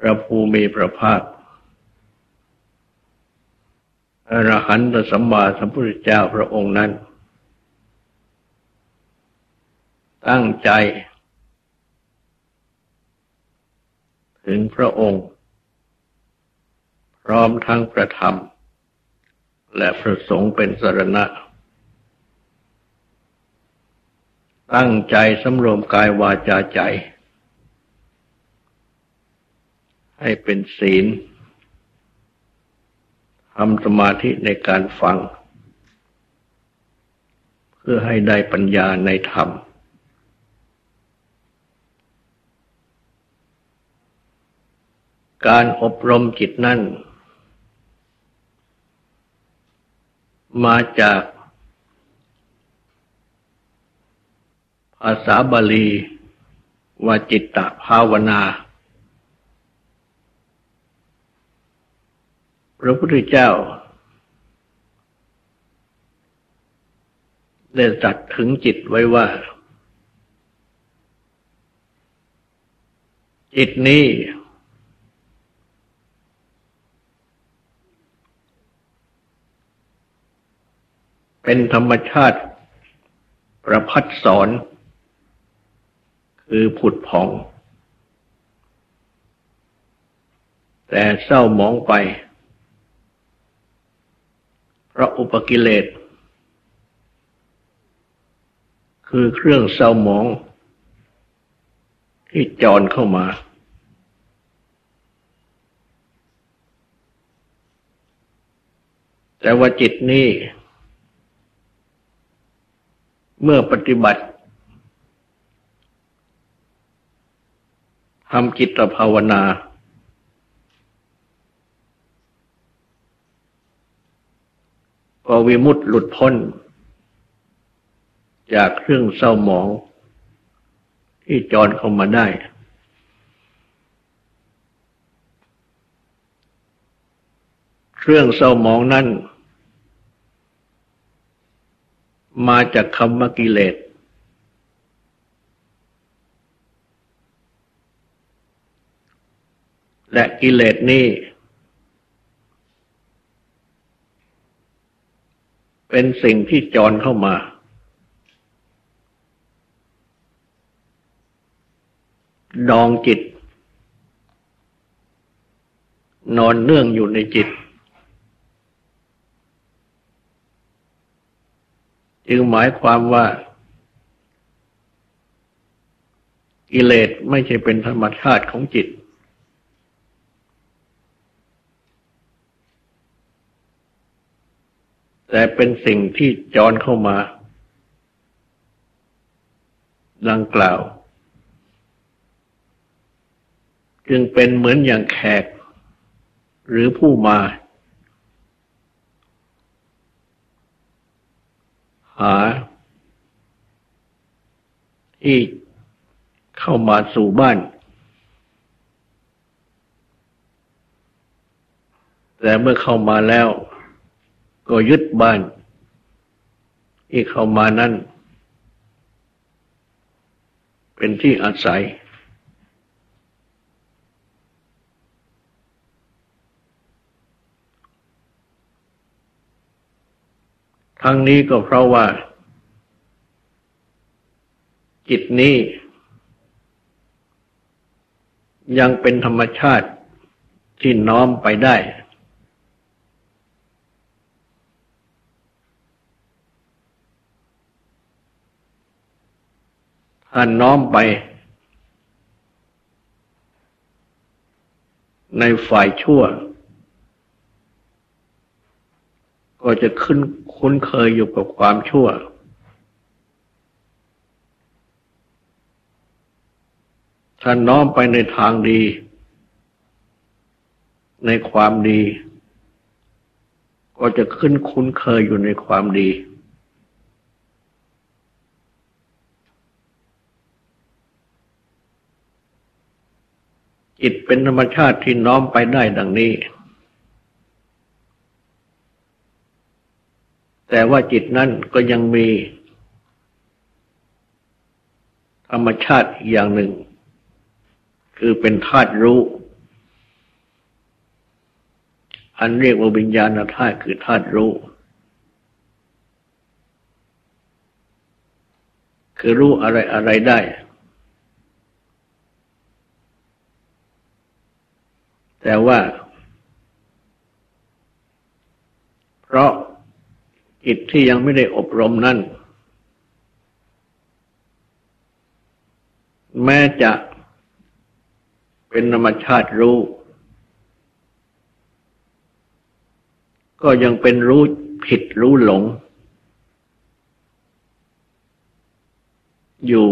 พระภูมิพระภาคอรหันตสัมมาสัมพุทธเจ้าพระองค์นั้น ตั้งใจ ถึงพระองค์ พร้อมทั้งประธรรม และประสงค์เป็นสรณะ ตั้งใจสำรวมกายวาจาใจ ให้เป็นศีลทำสมาธิในการฟัง เพื่อให้ได้ปัญญาในธรรม การอบรมจิตนั่น มาจากภาษาบาลีว่าจิตตภาวนา พระพุทธเจ้า ได้ตัดถึงจิตไว้ว่า จิตนี้ เป็นธรรมชาติ ประพัดสอน คือผุดผ่อง แต่เศร้าหมองไป เพราะอุปกิเลส คือเครื่องเศร้าหมอง ที่จรเข้ามา แต่ว่าจิตนี้ เมื่อปฏิบัติทำจิตภาวนา ก็วิมุตต์หลุดพ้น จากเครื่องเศร้าหมอง ที่จรเข้ามาได้ เครื่องเศร้าหมองนั้นมาจากคำว่ากิเลส และกิเลสนี้ เป็นสิ่งที่จรเข้ามา ดองจิต นอนเนื่องอยู่ในจิต จึงหมายความว่า กิเลสไม่ใช่เป็นธรรมชาติของจิต แต่เป็นสิ่งที่จรเข้ามา ดังกล่าว จึงเป็นเหมือนอย่างแขก หรือผู้มา หา ที่เข้ามาสู่บ้าน แต่เมื่อเข้ามาแล้ว ก็ยึดบ้านที่เข้ามานั้นเป็นที่อาศัย ทั้งนี้ก็เพราะว่า จิตนี้ ยังเป็นธรรมชาติที่น้อมไปได้ ถ้าน้อมไป ในฝ่ายชั่ว ก็จะขึ้นคุ้นเคยอยู่กับความชั่ว ถ้าน้อมไปในทางดี ในความดี ก็จะขึ้นคุ้นเคยอยู่ในความดี เป็นธรรมชาติที่น้อมไปได้ดังนี้ แต่ว่าจิตนั้นก็ยังมีธรรมชาติอีกอย่างหนึ่ง คือเป็นธาตุรู้ อันเรียกว่าวิญญาณธาตุคือธาตุรู้ คือรู้อะไรอะไรได้ แต่ว่า เพราะจิตที่ยังไม่ได้อบรมนั่นแม้จะเป็นธรรมชาติรู้ ก็ยังเป็นรู้ผิดรู้หลง อยู่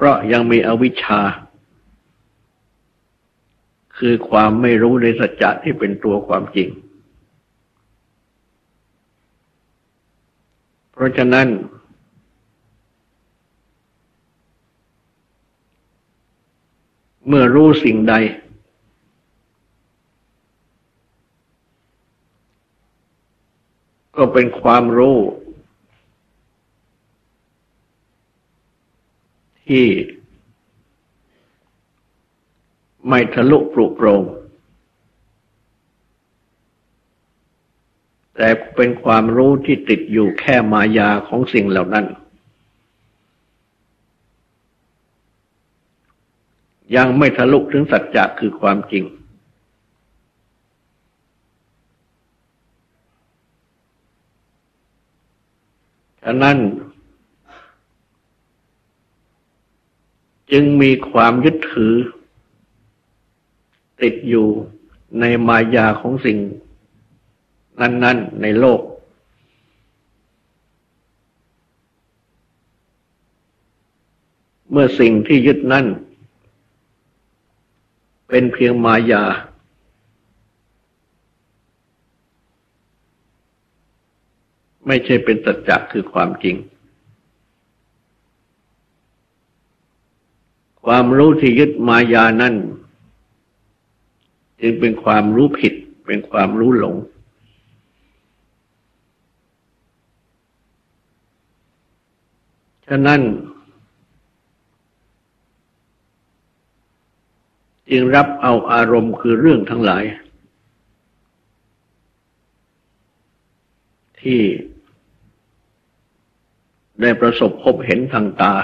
เพราะยังมีอวิชชา คือความไม่รู้ในสัจจะที่เป็นตัวความจริง เพราะฉะนั้น เมื่อรู้สิ่งใด ก็เป็นความรู้ ที่ไม่ทะลุปลุกโปรงแต่เป็นความรู้ที่ติดอยู่แค่มายาของสิ่งเหล่านั้น ยังไม่ทะลุถึงสัจจะคือความจริง ฉะนั้น จึงมีความยึดถือ ติดอยู่ในมายาของสิ่ง นั้น ๆ ในโลก เมื่อสิ่งที่ยึดนั่น เป็นเพียงมายา ไม่ใช่เป็นสัจจะคือความจริง ความรู้ที่ยึดมายานั่นจึงเป็นความรู้ผิด เป็นความรู้หลง ฉะนั้นจึงรับเอาอารมณ์คือเรื่องทั้งหลาย ที่ได้ประสบพบเห็นทางตา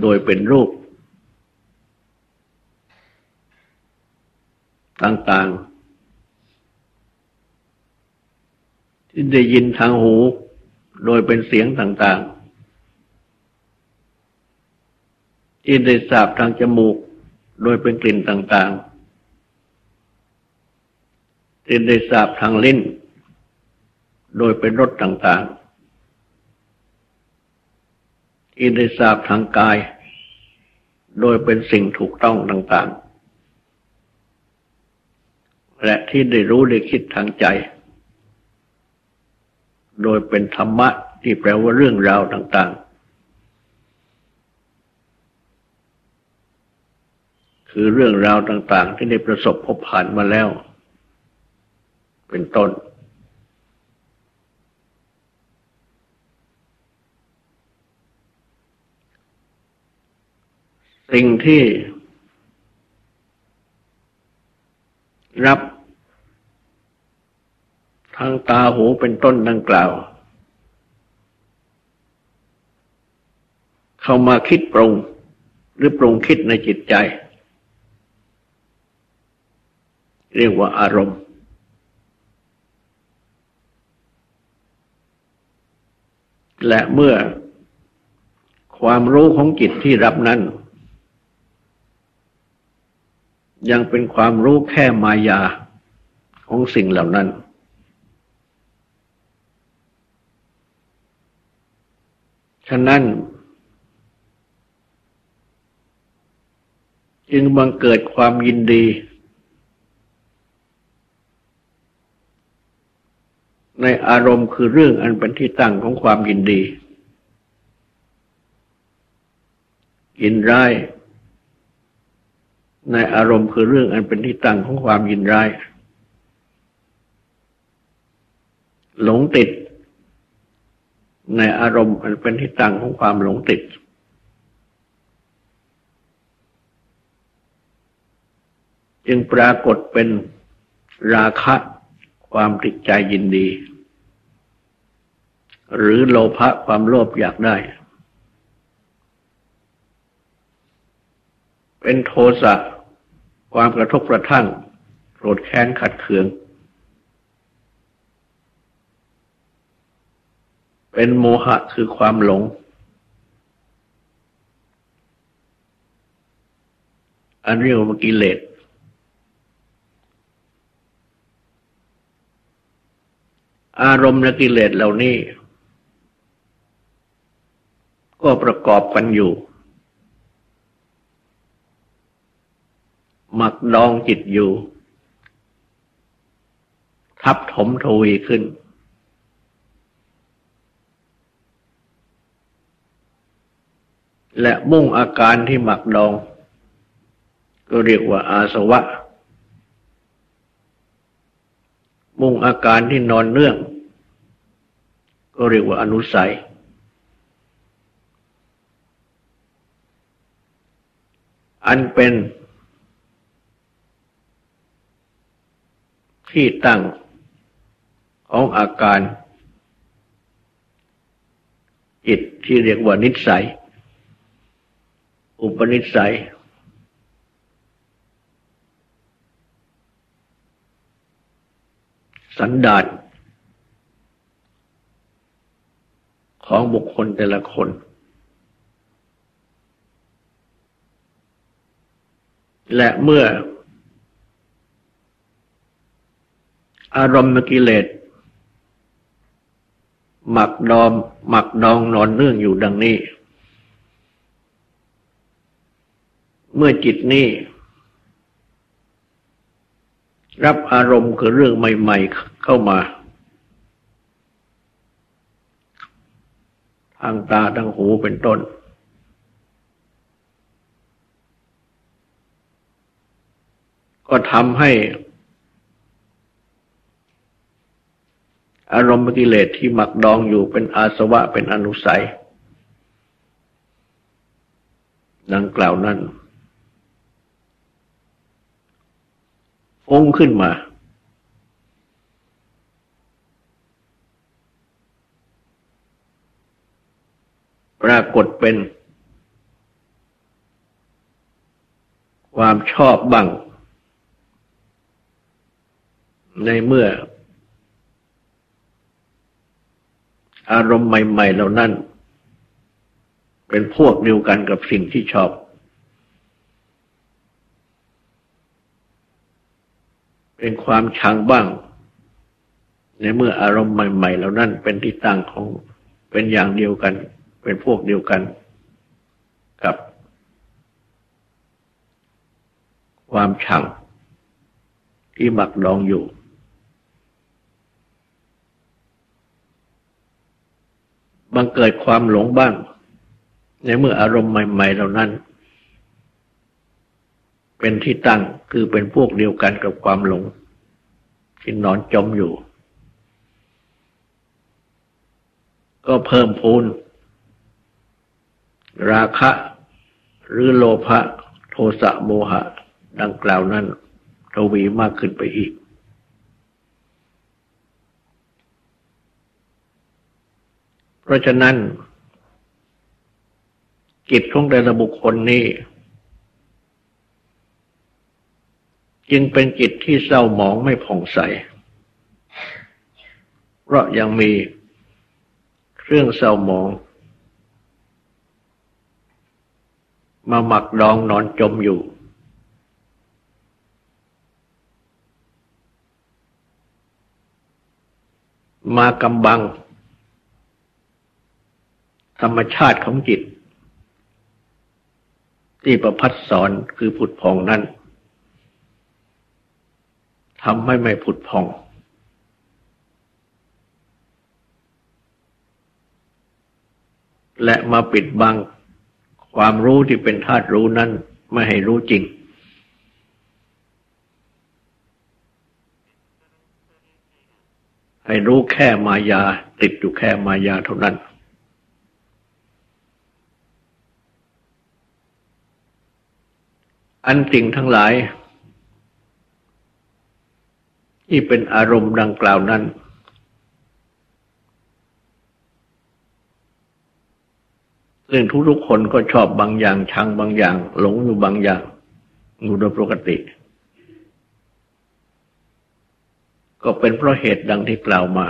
โดยเป็นรูป ต่างๆ ที่ได้ยินทางหู โดยเป็นเสียงต่างๆ ที่ได้สาบทางจมูก โดยเป็นกลิ่นต่างๆที่ได้สาบทางลิ้น โดยเป็นรสต่างๆ ที่ได้สาบทางกาย โดยเป็นสิ่งถูกต้องต่างๆ และที่ได้รู้ได้คิดทางใจ โดยเป็นธรรมะที่แปลว่าเรื่องราวต่าง ๆ คือเรื่องราวต่าง ๆ ที่ได้ประสบพบผ่านมาแล้ว เป็นต้น สิ่งที่รับทางตาหูเป็นต้นดังกล่าว เข้ามาคิดปรุงหรือปรุงคิดในจิตใจ เรียกว่าอารมณ์ และเมื่อความรู้ของจิตที่รับนั้น ยังเป็นความรู้แค่มายาของสิ่งเหล่านั้น ฉะนั้น จึงบังเกิดความยินดี ในอารมณ์คือเรื่องอันเป็นที่ตั้งของความยินดี ยินร้าย ในอารมณ์คือเรื่องอันเป็นที่ตั้งของความยินร้าย หลงติด ในอารมณ์อันเป็นที่ตั้งของความหลงติด จึงปรากฏเป็นราคะความติดใจยินดี หรือโลภะความโลภอยากได้เป็นโทสะ ความกระทบกระทั่งโกรธแค้นขัดเคือง เป็นโมหะคือความหลง อันเรียกว่ากิเลสอารมณ์และกิเลสเหล่านี้ ก็ประกอบกันอยู่ หมักดองจิตอยู่ ทับถมทวีขึ้น และมุ่งอาการที่หมักดอง ก็เรียกว่าอาสวะ มุ่งอาการที่นอนเนื่อง ก็เรียกว่าอนุสัยอันเป็น ที่ตั้งของอาการจิตที่เรียกว่านิสัย อุปนิสัย สันดานของบุคคลแต่ละคน และเมื่อ อารมณ์กิเลสหมักดอมหมักดองนอนเนื่องอยู่ดังนี้ เมื่อจิตนี้ รับอารมณ์คือเรื่องใหม่ ๆ เข้ามา ทางตาทางหูเป็นต้น ก็ทำให้ อารมณ์กิเลสที่หมักดองอยู่เป็นอาสวะเป็นอนุสัย ดังกล่าวนั้นองขึ้นมา ปรากฏเป็น ความชอบบัง ในเมื่อ อารมณ์ใหม่ ๆ เหล่านั้น เป็นพวกเดียวกันกับสิ่งที่ชอบเป็นความชังบ้าง ในเมื่ออารมณ์ใหม่ ๆ เหล่านั้น เป็นที่ตั้งของเป็นอย่างเดียวกัน เป็นพวกเดียวกัน กับ ความชังที่หมักดองอยู่ บังเกิดความหลงบ้าง ในเมื่ออารมณ์ใหม่ ๆ เหล่านั้น เป็นที่ตั้งคือเป็นพวกเดียวกันกับความหลง ที่นอนจมอยู่ ก็เพิ่มพูน ราคะ หรือโลภะโทสะโมหะ ดังกล่าวนั้นทวีมากขึ้นไปอีก เพราะฉะนั้น กิจของแต่ละบุคคลนี้ จึงเป็นจิตที่เศร้าหมองไม่ผ่องใส เพราะยังมีเครื่องเศร้าหมอง มาหมักดองนอนจมอยู่มากำบัง ธรรมชาติของจิต ที่ประพัดสอนคือผุดพองนั้นทำให้ไม่ผุดพอง และมาปิดบังความรู้ที่เป็นธาตุรู้นั้นไม่ให้รู้จริง ให้รู้แค่มายาติดอยู่แค่มายาเท่านั้น อันสิ่งทั้งหลาย ที่เป็นอารมณ์ดังกล่าวนั้น ซึ่งทุกๆคนก็ชอบบางอย่างชังบางอย่าง หลงอยู่บางอย่างอยู่โดยปกติ ก็เป็นเพราะเหตุดังที่กล่าวมา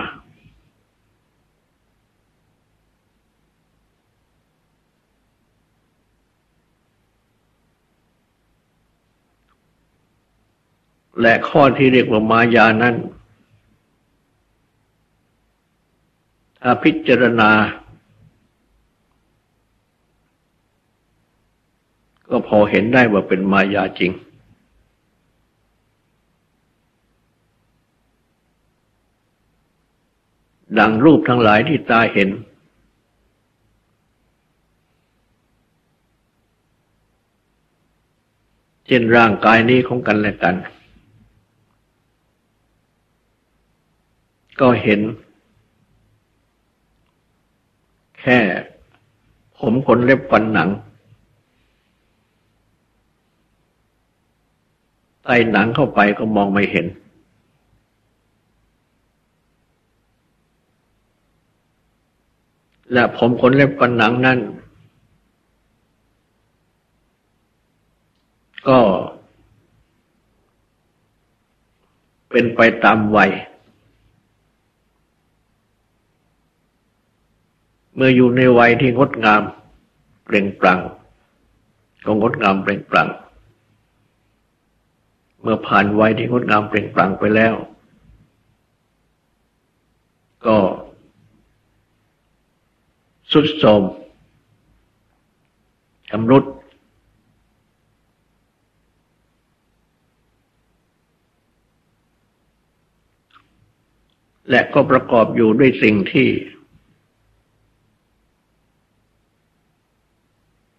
และข้อที่เรียกว่ามายานั้น ถ้าพิจารณา ก็พอเห็นได้ว่าเป็นมายาจริง ดังรูปทั้งหลายที่ตาเห็นเช่นร่างกายนี้ของกันและกัน ก็เห็น แค่ผมขนเล็บฟันหนังใส่หนังเข้าไปก็มองไม่เห็น และผมขนเล็บฟันหนังนั่นก็เป็นไปตามวัย เมื่ออยู่ในวัยที่งดงามเปล่งปลั่งก็งดงามเปล่งปลั่งเมื่อผ่านวัยที่งดงามเปล่งปลั่งไปแล้ว ก็สุดโทมชำรุดและก็ประกอบอยู่ด้วยสิ่งที่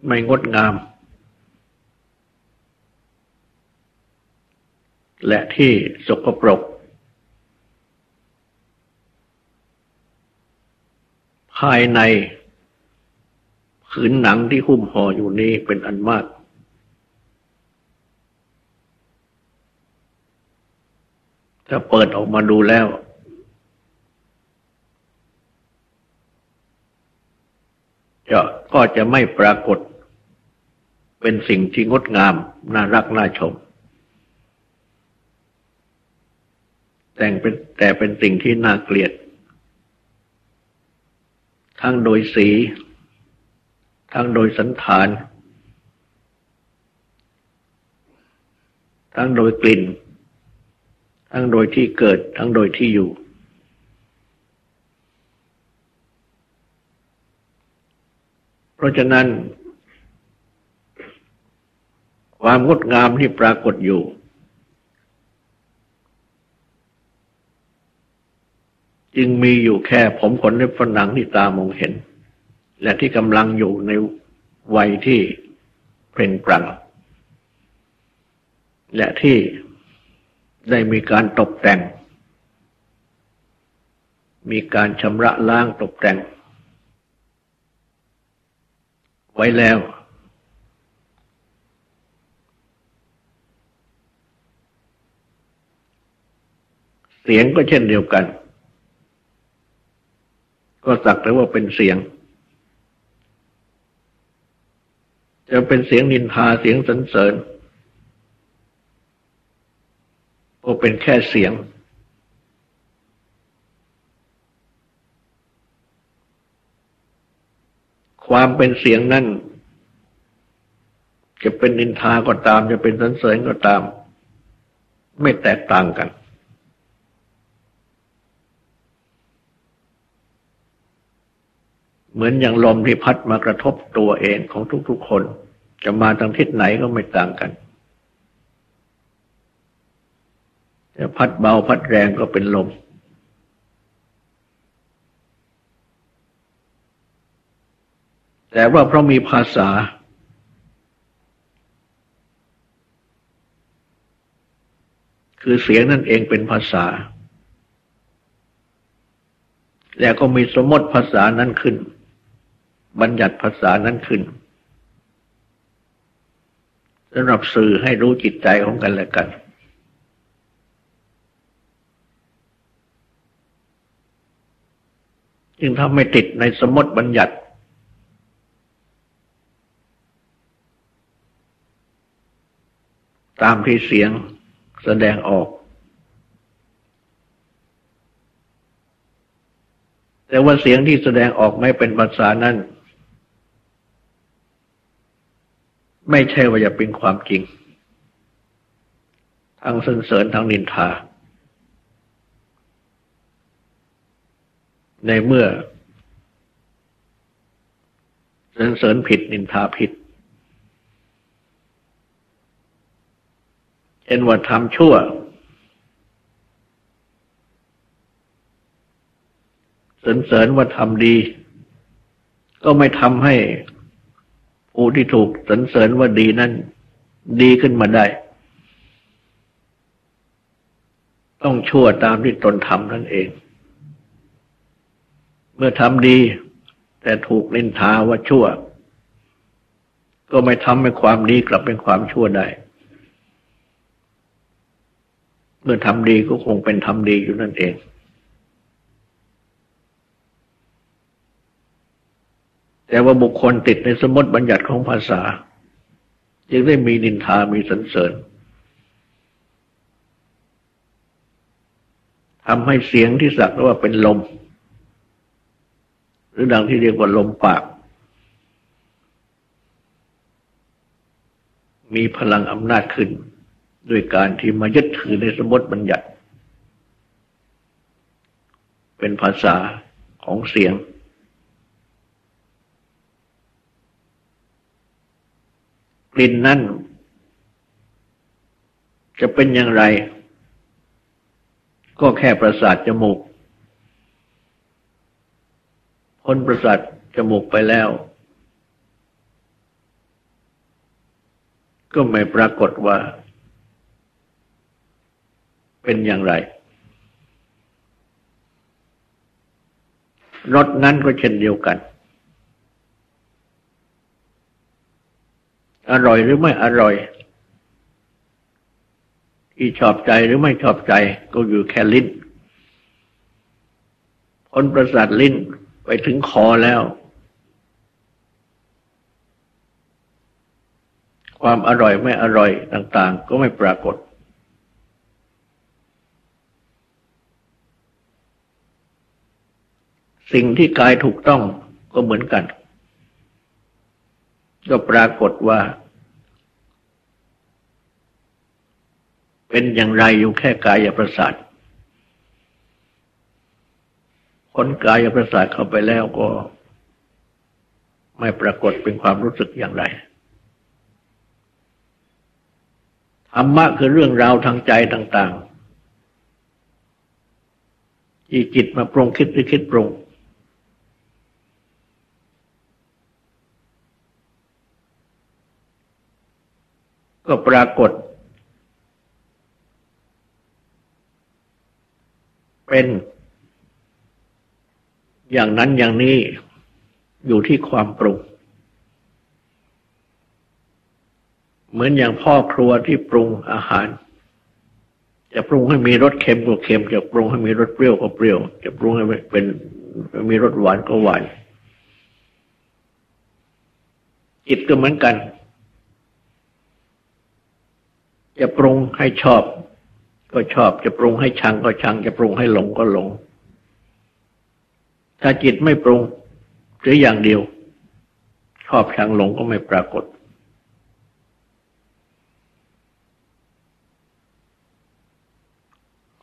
ไม่งดงาม และที่สกปรกภายในผืนหนังที่หุ้มห่ออยู่นี้เป็นอันมาก ถ้าเปิดออกมาดูแล้ว จะก็จะไม่ปรากฏ เป็นสิ่งที่งดงาม น่ารักน่าชม แต่เป็นแต่เป็นสิ่งที่น่าเกลียด ทั้งโดยสี ทั้งโดยสันฐาน ทั้งโดยกลิ่น ทั้งโดยที่เกิด ทั้งโดยที่อยู่เพราะฉะนั้น ความงดงามที่ปรากฏอยู่ จึงมีอยู่แค่ผมขนเล็บฝันหนังที่ตามองเห็น และที่กำลังอยู่ในวัยที่เพ่งปรังและที่ได้มีการตกแต่ง มีการชำระล้างตกแต่ง ไว้แล้ว เสียงก็เช่นเดียวกัน ก็สักแต่ว่าเป็นเสียง จะเป็นเสียงนินทาเสียงสรรเสริญก็เป็นแค่เสียง ความเป็นเสียงนั่นจะเป็นนินทาก็ตาม จะเป็นสรรเสริญก็ตาม ไม่แตกต่างกัน เหมือนอย่างลมที่พัดมากระทบตัวเองของทุกๆคน จะมาทางทิศไหนก็ไม่ต่างกันจะพัดเบาพัดแรงก็เป็นลม แต่ว่าเพราะมีภาษา คือเสียงนั่นเองเป็นภาษา แล้วก็มีสมมติภาษานั้นขึ้น บัญญัติภาษานั้นขึ้นสำหรับสื่อให้รู้จิตใจของกันและกัน จึงทำให้ติดในสมมติบัญญัติ ตามที่เสียงแสดงออก แต่ว่าเสียงที่แสดงออกไม่เป็นภาษานั้น ไม่ใช่ว่าจะเป็นความจริง ทั้งสรรเสริญทั้งนินทา ในเมื่อสรรเสริญผิดนินทาผิดเอ็นว่าทำชั่วสรรเสริญว่าทำดี ก็ไม่ทำให้ ผู้ที่ถูกสรรเสริญว่าดีนั้นดีขึ้นมาได้ ต้องชั่วตามที่ตนทำนั่นเอง เมื่อทำดี แต่ถูกนินทาว่าชั่ว ก็ไม่ทำให้ความดีกลับเป็นความชั่วได้ เมื่อทำดีก็คงเป็นทำดีอยู่นั่นเอง แต่ว่าบุคคลติดในสมมติบัญญัติของภาษา จึงได้มีนินทามีสรรเสริญทำให้เสียงที่สักว่าเป็นลม หรือดังที่เรียกว่าลมปาก มีพลังอำนาจขึ้น ด้วยการที่มายึดถือในสมมติบัญญัติ เป็นภาษาของเสียง ลิ่นนั่นจะเป็นอย่างไร ก็แค่ประสาทจมูกพ้นประสาทจมูกไปแล้ว ก็ไม่ปรากฏว่า เป็นอย่างไรรสนั้นก็เช่นเดียวกัน อร่อยหรือไม่อร่อย ที่ชอบใจหรือไม่ชอบใจ ก็อยู่แค่ลิ้นพ้นประสาทลิ้นไปถึงคอแล้ว ความอร่อยไม่อร่อยต่าง ๆ ก็ไม่ปรากฏสิ่งที่กายถูกต้องก็เหมือนกัน ก็ปรากฏว่า เป็นอย่างไรอยู่แค่กายประสาทพ้นกายประสาทเข้าไปแล้วก็ ไม่ปรากฏเป็นความรู้สึกอย่างไรธรรมะคือเรื่องราวทางใจต่าง ๆ ที่จิตมาปรุงคิดหรือคิดปรุง ก็ปรากฏ เป็น อย่างนั้นอย่างนี้อยู่ที่ความปรุง เหมือนอย่างพ่อครัวที่ปรุงอาหาร จะปรุงให้มีรสเค็มก็เค็ม จะปรุงให้มีรสเปรี้ยวก็เปรี้ยว จะปรุงให้เป็นมีรสหวานก็หวานจิตก็เหมือนกัน จะปรุงให้ชอบ ก็ชอบจะปรุงให้ชังก็ชัง จะปรุงให้หลงก็หลง ถ้าจิตไม่ปรุงหรืออย่างเดียว ชอบชังหลงก็ไม่ปรากฏ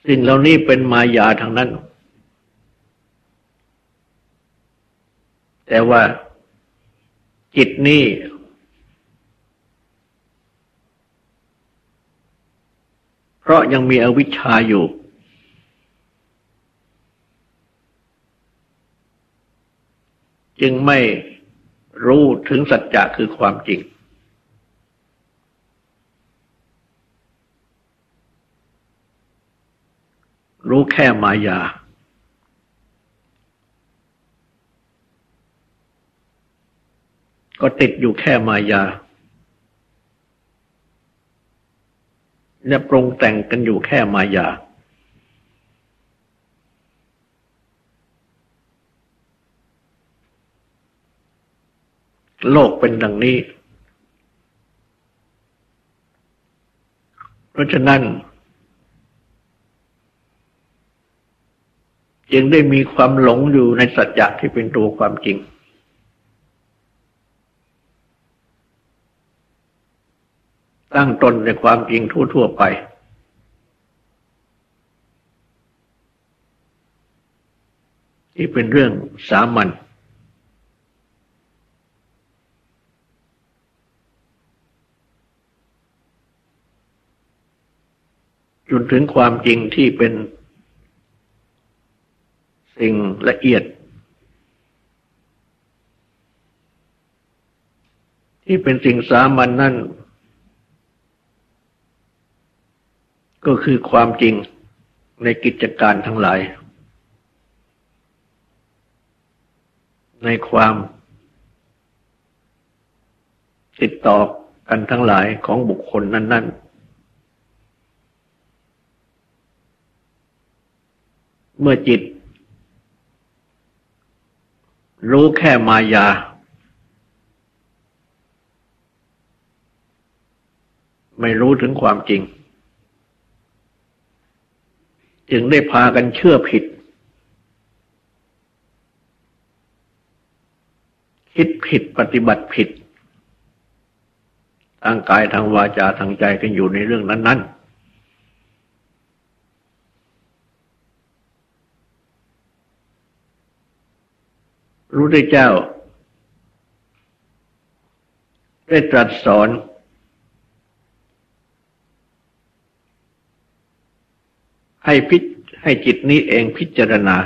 สิ่งเหล่านี้เป็นมายาทางนั้น แต่ว่าจิตนี้ เพราะยังมีอวิชชาอยู่ จึงไม่รู้ถึงสัจจะคือความจริง รู้แค่มายา ก็ติดอยู่แค่มายา และปรงแต่งกันอยู่แค่มายา โลกเป็นดังนี้ เพราะฉะนั้น จึงได้มีความหลงอยู่ในสัจจะที่เป็นตัวความจริง ตั้งตนในความจริงทั่วๆไป ที่เป็นเรื่องสามัญจนถึงความจริงที่เป็นสิ่งละเอียด ที่เป็นสิ่งสามัญนนั่น ก็คือความจริงในกิจการทั้งหลาย ในความติดต่อกันทั้งหลายของบุคคลนั้น ๆ เมื่อจิต รู้แค่มายา ไม่รู้ถึงความจริง จึงได้พากันเชื่อผิด คิดผิดปฏิบัติผิดทางกายทางวาจาทางใจกันอยู่ในเรื่องนั้น ๆรู้ได้เจ้า ได้ตรัสสอน ให้พิให้จิตนี้เองพิจารณา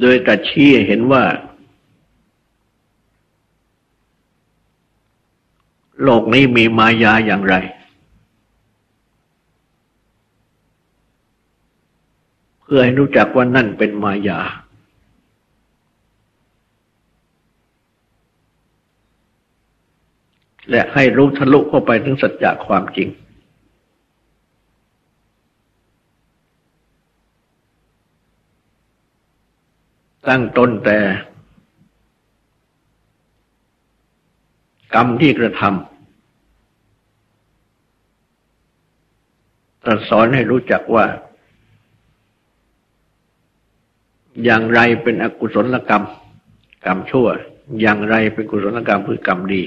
โดยตรัสชี้เห็นว่า โลกนี้มีมายาอย่างไร เพื่อให้รู้จักว่านั่นเป็นมายา และให้รู้ทะลุเข้าไปถึงสัจจะความจริง ตั้งต้นแต่ กรรมที่กระทำตรัสสอนให้รู้จักว่า อย่างไรเป็นอกุศลกรรม กรรมชั่ว อย่างไรเป็นกุศลกรรมคือกรรมดี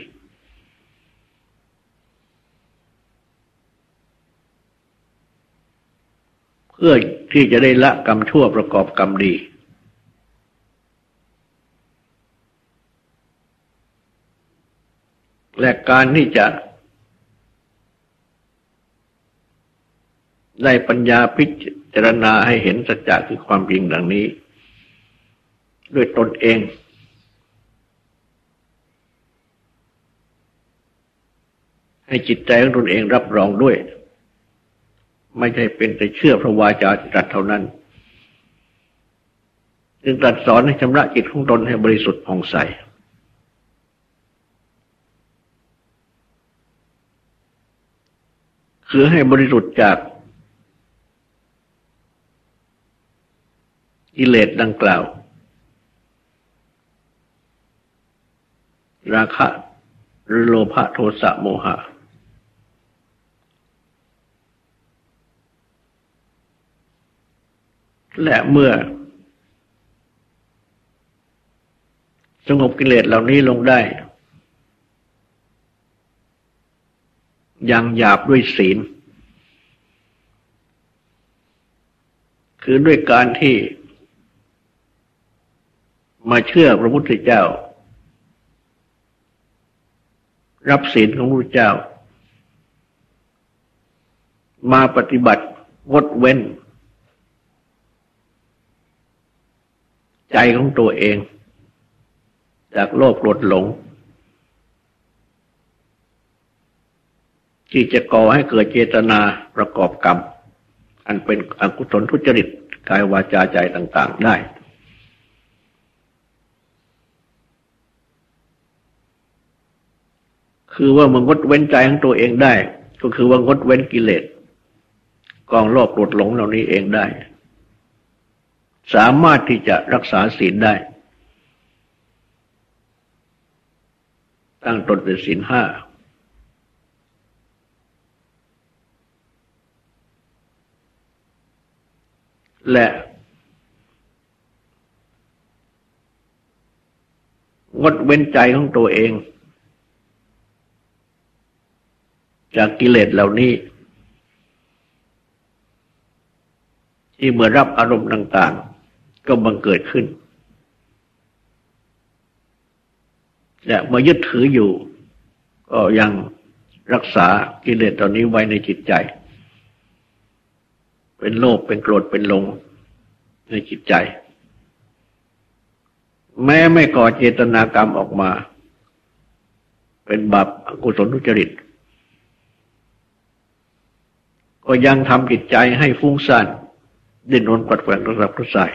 พื่อที่จะได้ละกรรมชั่วประกอบกรรมดี และการที่จะ ได้ปัญญาพิจารณาให้เห็นสัจจะคือความจริงดังนี้ ด้วยตนเอง ให้จิตใจของตนเองรับรองด้วย ไม่ใช่เป็นแต่เชื่อพระวาจาตรัสเท่านั้น จึงตรัสสอนให้ชำระจิตของตนให้บริสุทธิ์ผ่องใส คือให้บริสุทธิ์จากกิเลสดังกล่าว ราคะหรือโลภะโทสะโมหะ และเมื่อ สงบกิเลสเหล่านี้ลงได้ ยังหยาบด้วยศีล คือด้วยการที่ มาเชื่อพระพุทธเจ้า รับศีลของพระเจ้า มาปฏิบัติงดเว้น ใจของตัวเอง จากโลภโกรธหลง ที่จะก่อให้เกิดเจตนาประกอบกรรม อันเป็นอกุศลทุจริตกายวาจาใจต่าง ๆ ได้ คือว่ามันงดเว้นใจของตัวเองได้ ก็คือว่างดเว้นกิเลสกองโลภโกรธหลงเหล่านี้เองได้ สามารถที่จะรักษาศีลได้ ตั้งตนเป็นศีลห้า และงดเว้นใจของตัวเอง จากกิเลสเหล่านี้ ที่เมื่อรับอารมณ์ต่างๆ ก็บังเกิดขึ้น และเมื่อยึดถืออยู่ ก็ยังรักษากิเลสตอนนี้ไว้ในจิตใจ เป็นโลภเป็นโกรธเป็นหลงในจิตใจ แม้ไม่ก่อเจตนากรรมออกมา เป็นบาปอกุศลทุจริต ก็ยังทำจิตใจให้ฟุ้งซ่านดิ้นรนปัดแฝงระดับกระสาย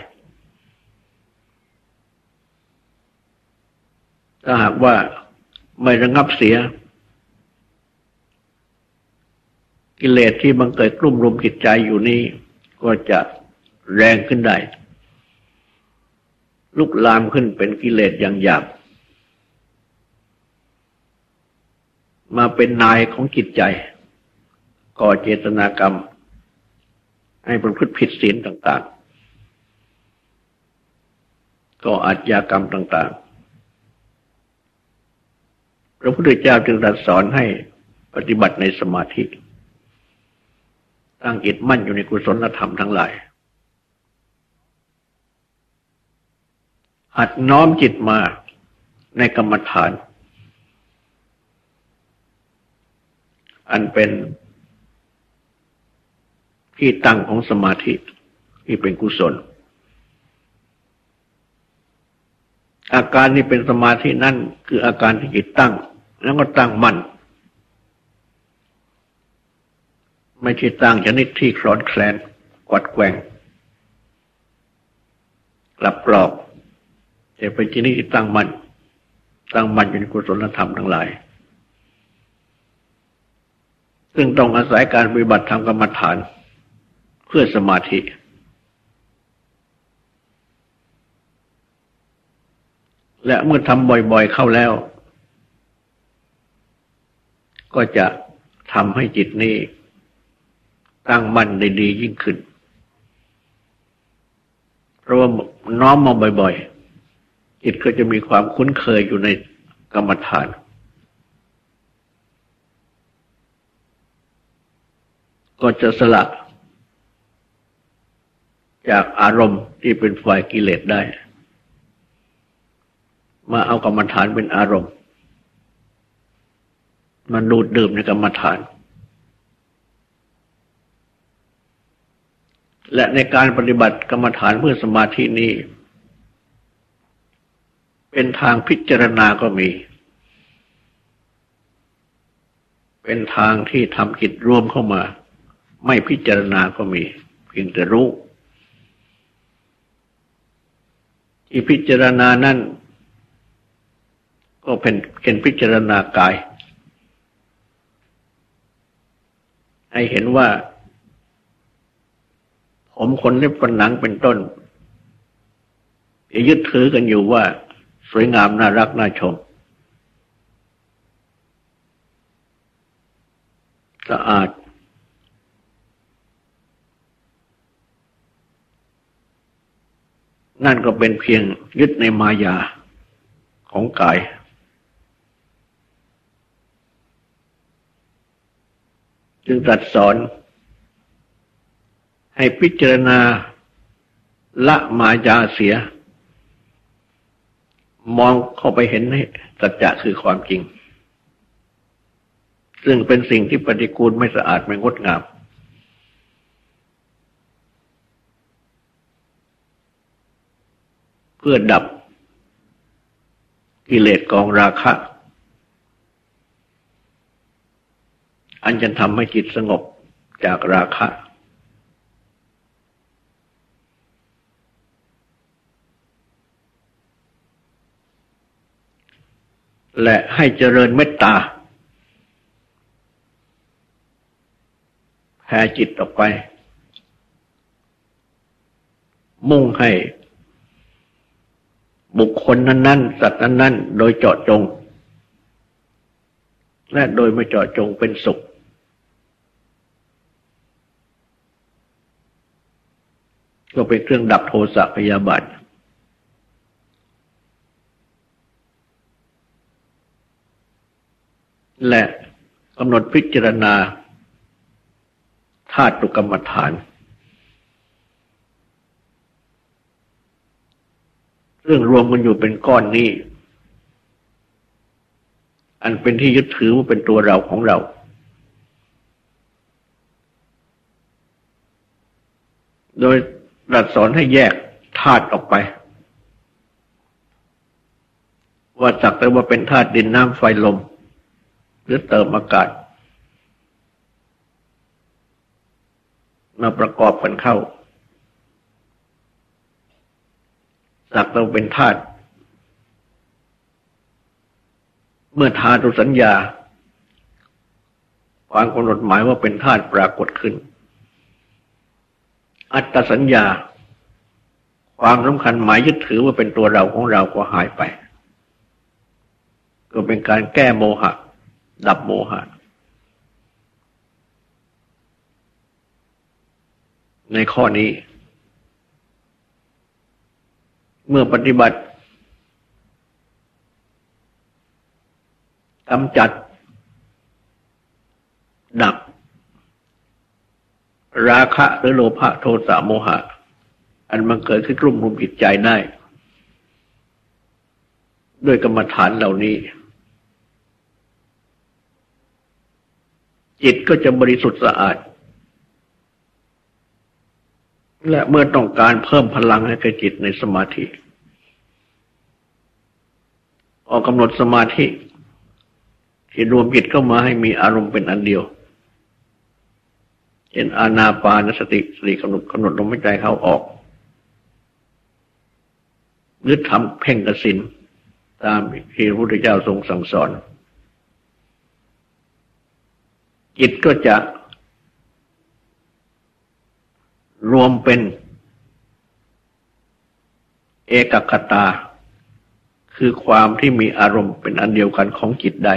ถ้าหากว่าไม่ระงับเสีย กิเลสที่บังเกิดกลุ่มรุมจิตใจอยู่นี้ ก็จะแรงขึ้นได้ ลุกลามขึ้นเป็นกิเลสอย่างหยาบมาเป็นนายของจิตใจ ก่อเจตนากรรม ให้ประพฤติผิดศีลต่าง ๆ ก็อาจยากรรมต่าง ๆ ระพุทธเจ้าจึงตรัสสอนให้ปฏิบัติในสมาธิ ตั้งจิตมั่นอยู่ในกุศลธรรมทั้งหลาย หัดน้อมจิตมาในกรรมฐาน อันเป็นที่ตั้งของสมาธิที่เป็นกุศล อาการที่เป็นสมาธินั่นคืออาการที่จิตตั้ง แล้วก็ตั้งมั่นไม่ใช่ตั้งชนิดที่คลอนแคลนกวัดแกงกลับกรอบแต่เป็นชนิดที่ตั้งมั่นตั้งมั่นอยู่ในกุศลธรรมทั้งหลาย ซึ่งต้องอาศัยการปฏิบัติธรรมกรรมฐาน เพื่อสมาธิและเมื่อทำบ่อยๆเข้าแล้ว ก็จะทำให้จิตนี้ตั้งมั่นได้ดียิ่งขึ้น เพราะว่าน้อมมาบ่อยๆ จิตก็จะมีความคุ้นเคยอยู่ในกรรมฐาน ก็จะสละจากอารมณ์ที่เป็นฝ่ายกิเลสได้ มาเอากรรมฐานเป็นอารมณ์ มันดูดดื่มในกรรมฐาน และในการปฏิบัติกรรมฐานเพื่อสมาธินี้ เป็นทางพิจารณาก็มี เป็นทางที่ทำจิตรวมเข้ามา ไม่พิจารณาก็มี เพียงแต่รู้ ที่พิจารณานั้นก็เป็นเป็นพิจารณากาย ให้เห็นว่า ผมคนเล็บฝันหนังเป็นต้นยึดถือกันอยู่ว่า สวยงามน่ารักน่าชมสะอาด นั่นก็เป็นเพียงยึดในมายาของกาย จึงตรัสสอน ให้พิจารณาละมายาเสีย มองเข้าไปเห็นให้สัจจะคือความจริง ซึ่งเป็นสิ่งที่ปฏิกูลไม่สะอาดไม่งดงามเพื่อดับกิเลสกองราคะ อันจะทำให้จิตสงบจากราคะ และให้เจริญเมตตาแผ่จิตออกไป มุ่งให้บุคคลนั้น ๆ สัตว์นั้น ๆ โดยเจาะจง และโดยไม่เจาะจงเป็นสุข ก็เป็นเครื่องดับโทสะพยาบาทและกำหนดพิจารณาธาตุกรรมฐาน เรื่องรวมกันอยู่เป็นก้อนนี้ อันเป็นที่ยึดถือว่าเป็นตัวเราของเรา โดย รัสสอนให้แยกธาตุออกไป ว่าสักแต่ว่าเป็นธาตุดินน้ำไฟลม หรือเติมอากาศ มาประกอบกันเข้า สักเราเป็นธาตุเมื่อธาตุสัญญาความกำหนดหมายว่าเป็นธาตุปรากฏขึ้น อัตสัญญา ความสำคัญหมายยึดถือว่าเป็นตัวเราของเราก็หายไป ก็เป็นการแก้โมหะ ดับโมหะ ในข้อนี้ เมื่อปฏิบัติกำจัด ดับ ราคะหรือโลภะโทสะโมหะ อันมันเกิดขึ้นรุ่มรุมจิตใจได้ ด้วยกรรมฐานเหล่านี้ จิตก็จะบริสุทธิ์สะอาด และเมื่อต้องการเพิ่มพลังให้กับจิตในสมาธิออกกำหนดสมาธิที่รวมจิตเข้ามาให้มีอารมณ์เป็นอันเดียว เห็นอาณาปานสติสติกำหนดกำหนดลมหายใจเข้าออกหรือทำเพ่งกสินตามที่พระพุทธเจ้าทรงสั่งสอน จิตก็จะรวมเป็น เอกคตา คือความที่มีอารมณ์เป็นอันเดียวกันของจิตได้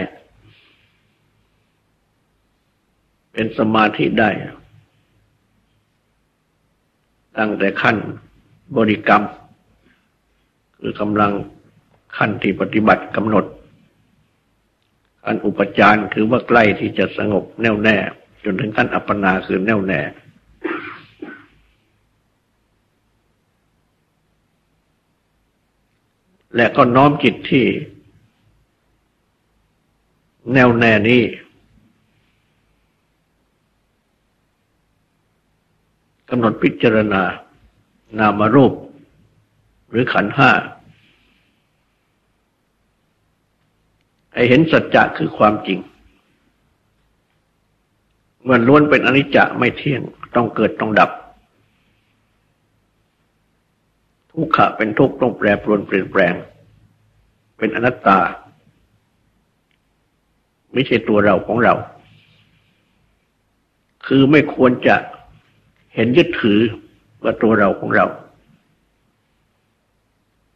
เป็นสมาธิได้ ตั้งแต่ขั้นบริกรรม คือกำลังขั้นที่ปฏิบัติกำหนดขั้นอุปจารคือว่าใกล้ที่จะสงบแน่วแน่ จนถึงขั้นอัปปนาคือแน่วแน่และก็น้อมจิตที่ แน่วแน่นี้ กำหนดพิจารณา นามรูป หรือขันห้าให้เห็นสัจจะคือความจริงเมื่อล้วนเป็นอนิจจะไม่เที่ยงต้องเกิดต้องดับ ทุกขะเป็นทุกข์ต้องแปรปรวนเปลี่ยนแปลง เป็นอนัตตา ไม่ใช่ตัวเราของเรา คือไม่ควรจะ เห็นยึดถือว่าตัวเราของเรา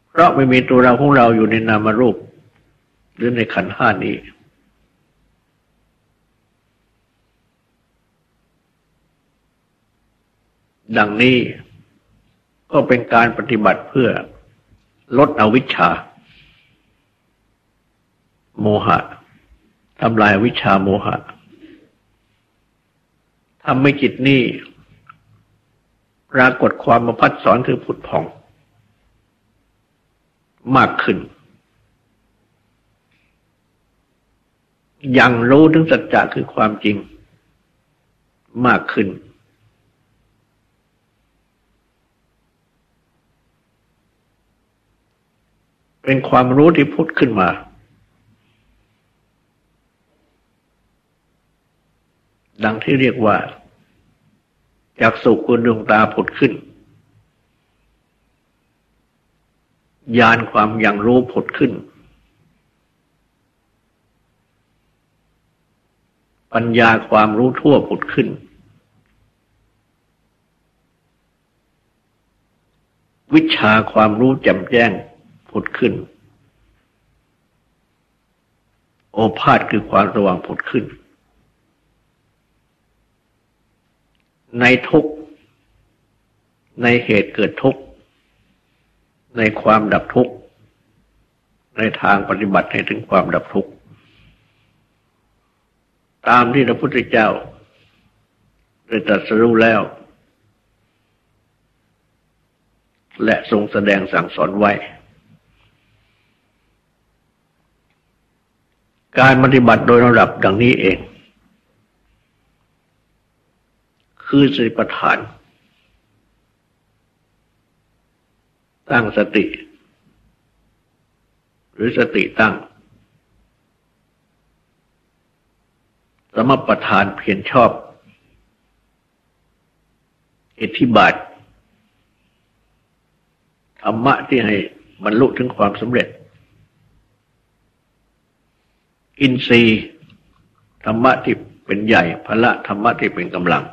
เพราะไม่มีตัวเราของเราอยู่ในนามรูป หรือในขันห้านี้ ดังนี้ก็เป็นการปฏิบัติเพื่อลดอวิชชา โมหะทำลายวิชาโมหะทำให้จิตนี้ ปรากฏความมาพัดสอนคือผุดผ่อง มากขึ้น ยังรู้ถึงสัจจะคือความจริง มากขึ้น เป็นความรู้ที่พุทธขึ้นมาดังที่เรียกว่า จากสุขุดวงตาผุดขึ้นญาณความอย่างรู้ผุดขึ้น ปัญญาความรู้ทั่วผุดขึ้น วิชาความรู้แจ่มแจ้งผุดขึ้น โอภาษคือความสว่างผุดขึ้น ในทุกในเหตุเกิดทุกในความดับทุกข์ในทางปฏิบัติให้ถึงความดับทุกข์ตามที่พระพุทธเจ้าได้ตรัสรู้แล้ว และทรงแสดงสั่งสอนไว้ การปฏิบัติโดยระดับดังนี้เอง คือสติปัฏฐาน ตั้งสติ หรือสติตั้ง สมปทานเพียรชอบ อิทธิบาทธรรมะที่ให้บรรลุถึงความสำเร็จ อินทรีย์ธรรมะที่เป็นใหญ่พละธรรมะที่เป็นกำลัง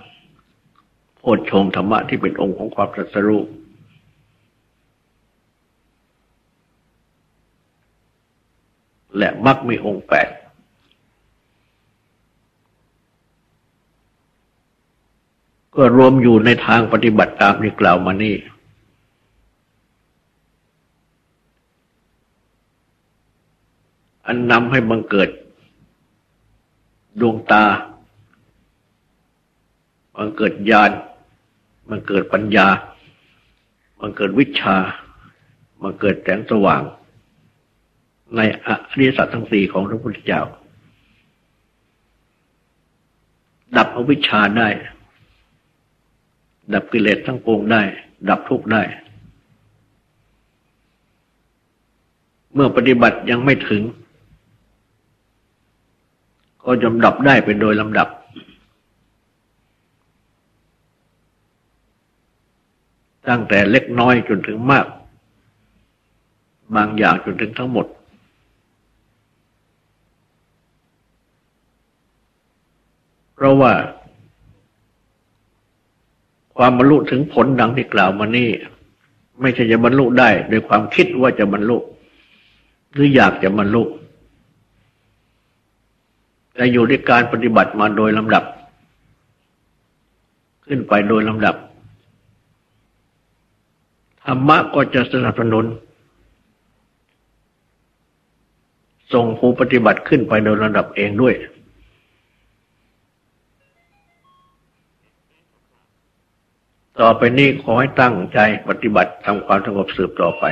โพชงธรรมะที่เป็นองค์ของความตรัสรู้และมักมีองค์แปดก็รวมอยู่ในทางปฏิบัติตามที่กล่าวมานี่ อันนำให้บังเกิด ดวงตา บังเกิดญาณ มันเกิดปัญญา มันเกิดวิชา มันเกิดแสงสว่าง ในอริยสัจทั้งสี่ของพระพุทธเจ้า ดับอวิชชาได้ ดับกิเลสทั้งปวงได้ ดับทุกข์ได้ เมื่อปฏิบัติยังไม่ถึง ก็จะดับได้เป็นโดยลำดับ ตั้งแต่เล็กน้อยจนถึงมาก บางอย่างจนถึงทั้งหมด เพราะว่า ความบรรลุถึงผลดังที่กล่าวมานี่ ไม่ใช่จะบรรลุได้โดยความคิดว่าจะบรรลุหรืออยากจะบรรลุแต่อยู่ในการปฏิบัติมาโดยลำดับ ขึ้นไปโดยลำดับ ธรรมะก็จะสนับสนุน ส่งผู้ปฏิบัติขึ้นไปโดยระดับเองด้วย ต่อไปนี้ขอให้ตั้งใจปฏิบัติทำความสงบสืบต่อไป